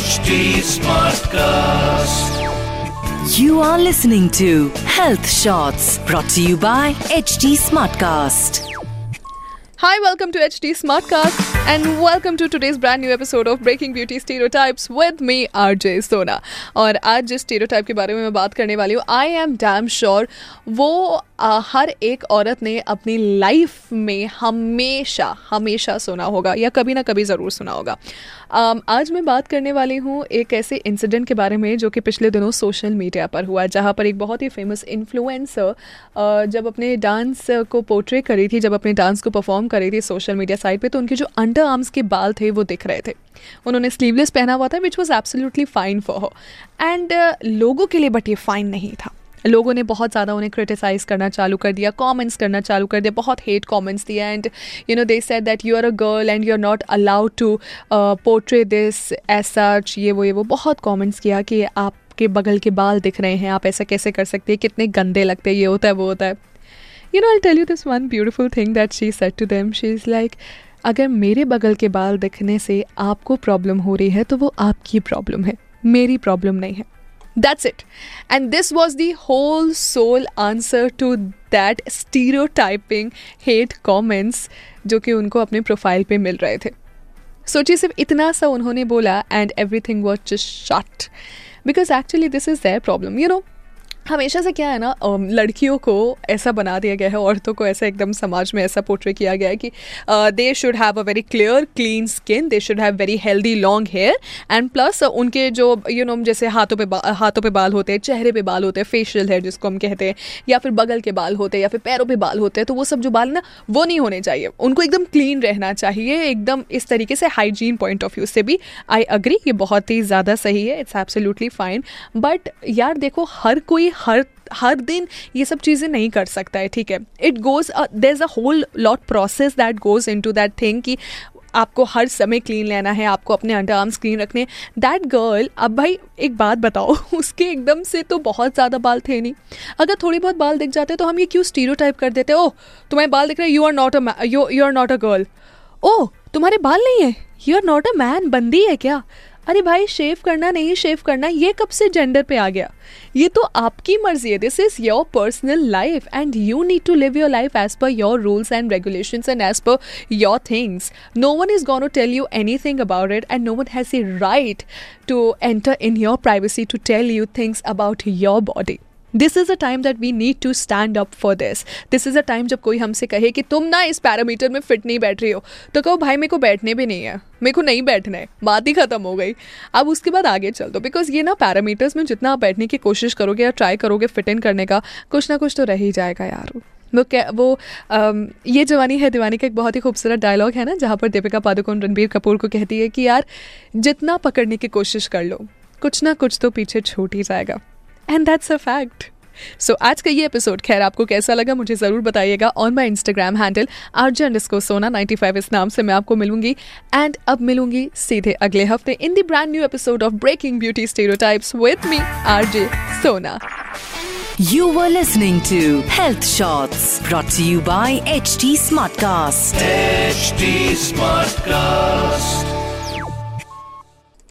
HD Smartcast. You are listening to Health Shots brought to you by HD Smartcast. Hi, welcome to HD Smartcast and welcome to today's brand new episode of Breaking Beauty Stereotypes with me RJ Sona. और आज जिस stereotype के बारे में मैं बात करने वाली हूँ आई एम डैम श्योर वो आ, हर एक औरत ने अपनी लाइफ में हमेशा हमेशा सुना होगा या कभी ना कभी ज़रूर सुना होगा आम, आज मैं बात करने वाली हूँ एक ऐसे इंसिडेंट के बारे में जो कि पिछले दिनों सोशल मीडिया पर हुआ जहाँ पर एक बहुत ही फ़ेमस इन्फ्लुएंसर जब अपने डांस को पोर्ट्रे करी थी जब अपने डांस को परफॉर्म करी थी सोशल मीडिया साइट पे तो उनकी जो अंडर आर्म्स के बाल थे, वो दिख रहे थे। उन्होंने स्लीवलेस पहना हुआ था which was absolutely fine for her and लोगों के लिए बट ये फाइन नहीं था। लोगों ने बहुत ज़्यादा उन्हें क्रिटिसाइज़ करना चालू कर दिया कमेंट्स करना चालू कर दिया, बहुत हेट कमेंट्स दिया and you know they said that you are a girl and you are not allowed to portray this as such ये वो ये वो। बहुत कमेंट्स किया कि आपके बगल के बाल दिख रहे हैं, आप ऐसा कैसे कर सकते हैं? कितने गंदे लगते हैं, ये होता है, वो होता है। You know I tell you this one beautiful thing that she said to them she is like अगर मेरे बगल के बाल दिखने से आपको प्रॉब्लम हो रही है तो वो आपकी प्रॉब्लम है। मेरी प्रॉब्लम नहीं है। That's it and this was the whole sole answer to that stereotyping hate comments जो कि उनको अपने प्रोफ़ाइल पे मिल रहे थे। सोचिए, सिर्फ़ इतना सा उन्होंने बोला and everything was just shot because actually this is their problem you know हमेशा से क्या है ना लड़कियों को ऐसा बना दिया गया है औरतों को ऐसा एकदम समाज में ऐसा पोर्ट्रे किया गया है कि they should have a very clear clean skin they should have very healthy long hair and plus उनके जो यू you नो know, जैसे हाथों पे हाथों पे बाल होते हैं चेहरे पे बाल होते हैं फेशियल हेयर जिसको हम कहते हैं या फिर बगल के बाल होते हैं या फिर पैरों पे बाल होते हैं तो वो सब जो बाल ना वो नहीं होने चाहिए। उनको एकदम क्लीन रहना चाहिए एकदम इस तरीके से हाइजीन पॉइंट ऑफ़ व्यू से भी। आई अग्री ये बहुत ही ज़्यादा सही है इट्स एब्सोल्युटली फाइन बट यार देखो हर कोई हर हर दिन ये सब चीज़ें नहीं कर सकता है, ठीक है? It goes there is a whole lot process that goes into that thing कि आपको हर समय क्लीन लेना है, आपको अपने अंडर आर्म्स क्लीन रखने दैट गर्ल अब भाई, एक बात बताओ, उसके एकदम से तो बहुत ज़्यादा बाल थे नहीं। अगर थोड़ी बहुत बाल दिख जाते तो हम ये क्यों स्टीरो कर देते? ओह, तुम्हारे बाल दिख रहे you are not a you are not a girl oh, तुम्हारे बाल नहीं है? You are not a man बंदी है क्या? अरे भाई शेव करना नहीं शेव करना, ये कब से जेंडर पे आ गया? ये तो आपकी मर्ज़ी है। This is your personal life and you need to live your life as per your rules and regulations and as per your things no one is gonna tell you anything about it and no one has a right to enter in your privacy to tell you things about your body this is a time that we need to stand up for this this is a time जब कोई हमसे कहे कि तुम ना इस parameter में fit नहीं बैठ रही हो तो कहो भाई मेरे को बैठने भी नहीं है। मेरे को नहीं बैठना है। बात ही खत्म हो गई। अब उसके बाद आगे चल दो। बिकॉज़ ये ना पैरामीटर्स में जितना आप बैठने की कोशिश करोगे या ट्राई करोगे फिट इन करने का कुछ ना कुछ तो रह ही जाएगा यार। वो क्या वो आम, ये जवानी है दीवानी का एक बहुत ही खूबसूरत डायलॉग है ना जहाँ पर दीपिका पादुकोण रणबीर कपूर को कहती है कि यार जितना पकड़ने की कोशिश कर लो कुछ ना कुछ तो पीछे छूट ही जाएगा। And that's a fact so so, आज का ये एपिसोड खैर आपको कैसा लगा मुझे ज़रूर बताइएगा on my Instagram handle RJ underscore Sona ninety five इस नाम से मैं आपको मिलूँगी एंड अब मिलूँगी सीधे अगले हफ़्ते in the brand new episode of breaking beauty stereotypes with me RJ Sona You were listening to Health Shots brought to you by HT Smartcast. HD Smartcast.